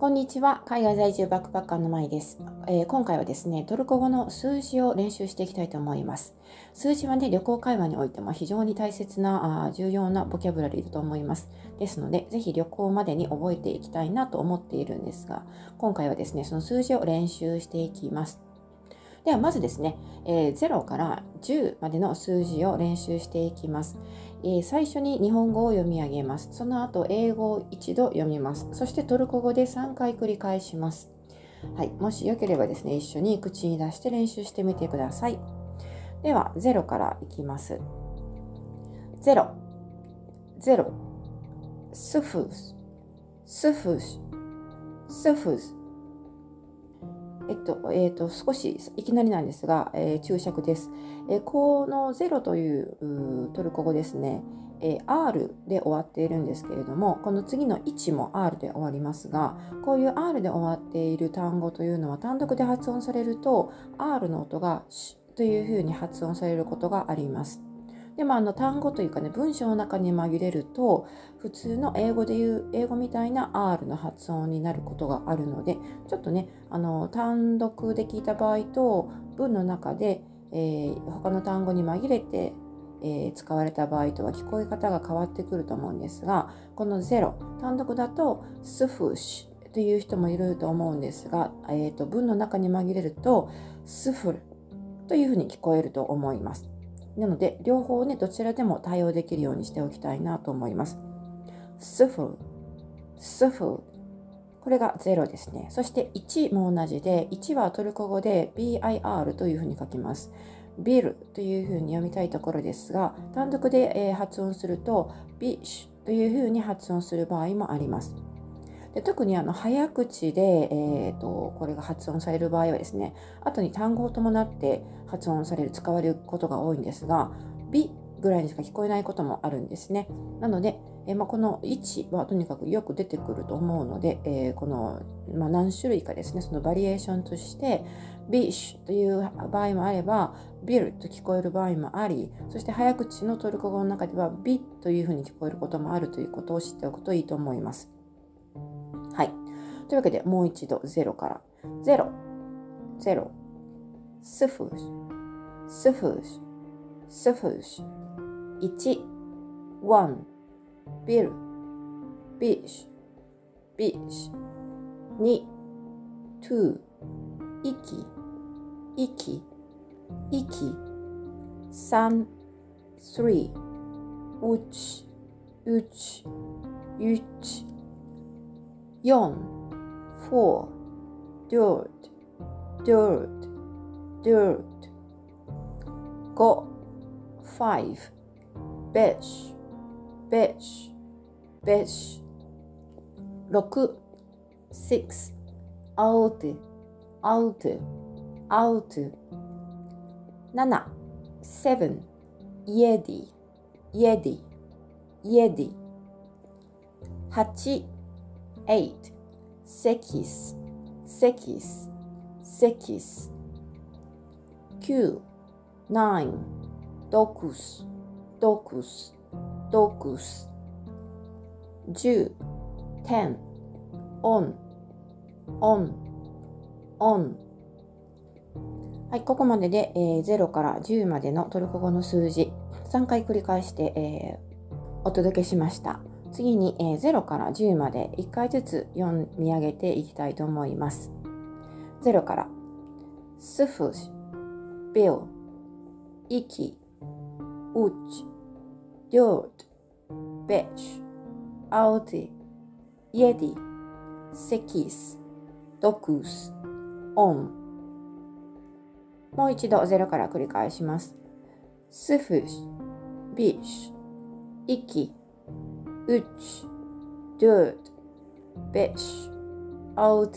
こんにちは。海外在住バックパッカーのまいです、えー、今回はですね、トルコ語の数字を練習していきたいと思います。数字はね、旅行会話においても非常に大切な、あ重要なボキャブラリーだと思います。ですので、ぜひ旅行までに覚えていきたいなと思っているんですが、今回はですね、その数字を練習していきます。ではまずですね、えー、0から10までの数字を練習していきます。えー、最初に日本語を読み上げます。その後、英語を一度読みます。そしてトルコ語で3回繰り返します。はい、もしよければですね、一緒に口に出して練習してみてください。では、0からいきます。0、0、スフス、スフス、スフス、えっと、えっと、少しいきなりなんですが、えー、注釈です。えー、この0というトルコ語ですね、えー、R で終わっているんですけれども、この次の1も R で終わりますが、こういう R で終わっている単語というのは単独で発音されると、R の音がシというふうに発音されることがあります。でもあの単語というかね文章の中に紛れると普通の英語で言う英語みたいな R の発音になることがあるのでちょっとねあの単独で聞いた場合と文の中で、えー、他の単語に紛れて、えー、使われた場合とは聞こえ方が変わってくると思うんですがこの0単独だとスフシという人もいると思うんですが、えーと文の中に紛れるとスフルというふうに聞こえると思います。なので、両方ね、どちらでも対応できるようにしておきたいなと思います。スフ、スフ。これが0ですね。そして1も同じで、1はトルコ語で BIR というふうに書きます。ビルというふうに読みたいところですが、単独で、え発音すると、ビッシュというふうに発音する場合もあります。で特にあの早口で、えーと、これが発音される場合はですね後に単語を伴って発音される使われることが多いんですが「ビ」ぐらいにしか聞こえないこともあるんですね。なので、えー、まあ、この位置はとにかくよく出てくると思うので、えー、この、まあ、何種類かですねそのバリエーションとして「ビッシュ」という場合もあれば「bir」と聞こえる場合もありそして早口のトルコ語の中では「ビ」というふうに聞こえることもあるということを知っておくといいと思います。はい。というわけで、もう一度0から。0、0、スフーシ。ュ、スフーシ。ュ、スフーシ。ュ。1、1、ビル、ビッシ。ュ、ビッシ。ュ。2、2、息、息、息。3、3、うち、うち、うち。Yon, four, dirt, dirt, dirt. Go, five, besh, besh, besh. Roku, six, out, out, out. Nana, seven, yedi, yedi, yedi. Hachi, eight, sekiz, sekiz, sekiz. Q, nine, dokuz, dokuz, dokuz. Ju, ten, on, on, on. はい、ここまでで、えー、0から10までのトルコ語の数字3回繰り返して、えー、お届けしました。次に、え、0から10まで1回ずつ読み上げていきたいと思います。0からスフシ、ビル、イキ、ウチ、デュード、ベッシュ、アウティ、イエディ、セキス、ドクス、オン。もう一度0から繰り返します。スフシ、ビッシュ、イキ、3 4 5 6 7 8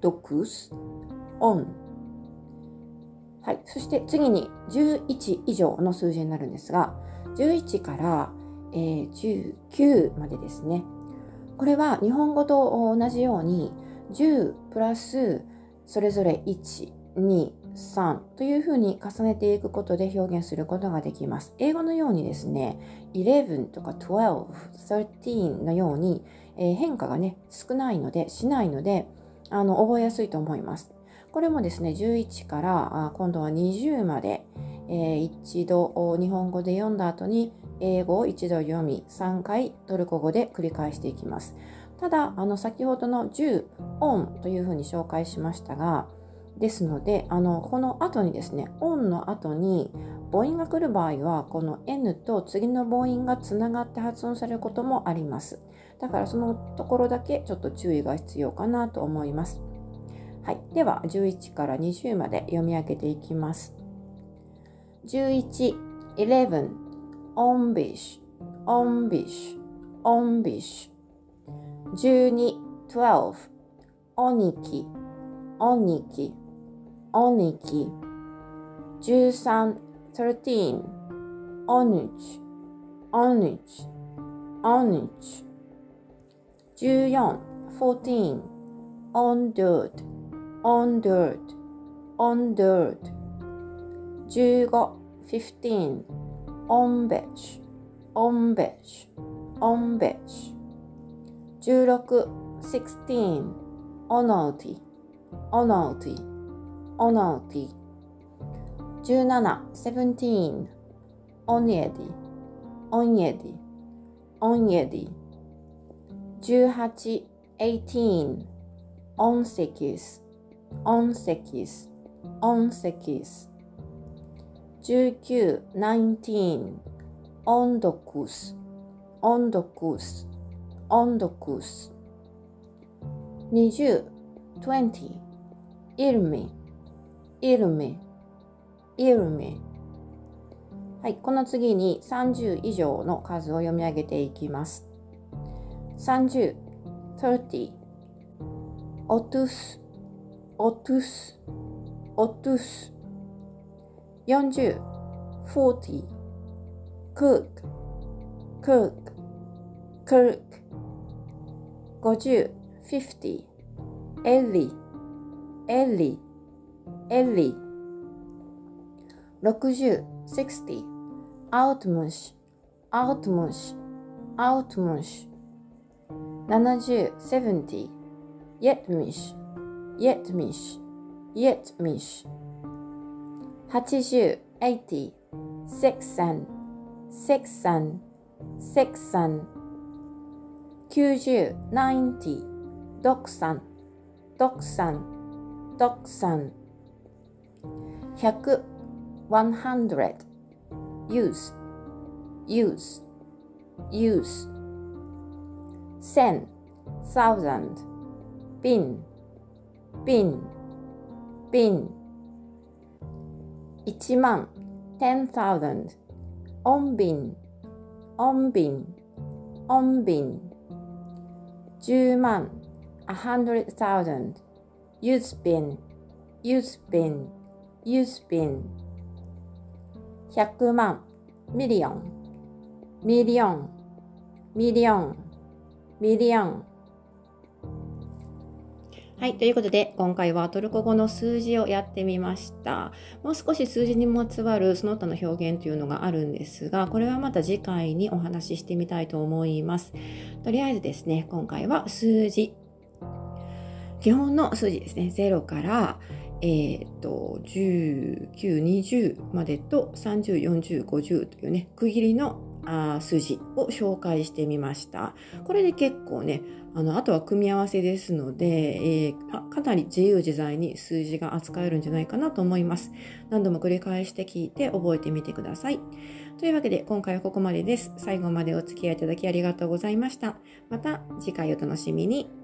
9 10はい。そして次に11以上の数字になるんですが、11から、えー、19までですね。これは日本語と同じように10プラスそれぞれ1、2、3というふうに重ねていくことで表現することができます。英語のようにですね、11とか12、13のように、えー、変化がね、少ないので、しないので、あの、覚えやすいと思います。これもですね、11からあ今度は20まで、えー、一度日本語で読んだ後に英語を一度読み、3回トルコ語で繰り返していきます。ただ、あの先ほどの10、オンというふうに紹介しましたが、ですので、あのこの後にですね、オンの後に母音が来る場合は、この N と次の母音がつながって発音されることもあります。だからそのところだけちょっと注意が必要かなと思います。はい。では、11から20まで読み上げていきます。11、11、onbish, onbish, onbish。12、12、oniki, oniki, おにき。十三、thirteen。おぬち、おぬち、おぬち。十四、fourteen。おんどるど、おんどるど、おんどるど。十五、fifteen。おんべし、おんべし、おんべし。十六、sixteen。おのうて、おのうて。on altı 17 seventeen on yedi on yedi on yedi 18 eighteen on sekiz on sekiz on sekiz 19 nineteen on dokuz on dokuz on dokuz 20 20 Irmi 21 22 23イルメ、イルメ。はい、この次に30以上の数を読み上げていきます。30、30, オトゥス、オトゥス、オトゥス。40、40, クーク、クーク、クーク。50、50, エリ、エリ。Ellie. 60, sixty, outmush, outmush, outmush. 70, seventy, yetmiş, yetmiş, yetmiş. 80, 80, seksen, seksen, seksen. 90, 90, doksan, doksan, doksan. 100 100 use use use 10 thousand bin bin bin 一万, ten thousand on bin on bin on bin 10万 a hundred thousand use bin use bin use bin 100万 million million million million はい。ということで、今回はトルコ語の数字をやってみました。もう少し数字にまつわるその他の表現というのがあるんですが、これはまた次回にお話ししてみたいと思います。とりあえずですね、今回は数字。基本の数字ですね。0から、えー、っと、19、20までと30、40、50というね、区切りのあ数字を紹介してみました。これで結構ね、あの、あとは組み合わせですので、えー、かなり自由自在に数字が扱えるんじゃないかなと思います。何度も繰り返して聞いて覚えてみてください。というわけで今回はここまでです。最後までお付き合いいただきありがとうございました。また次回お楽しみに。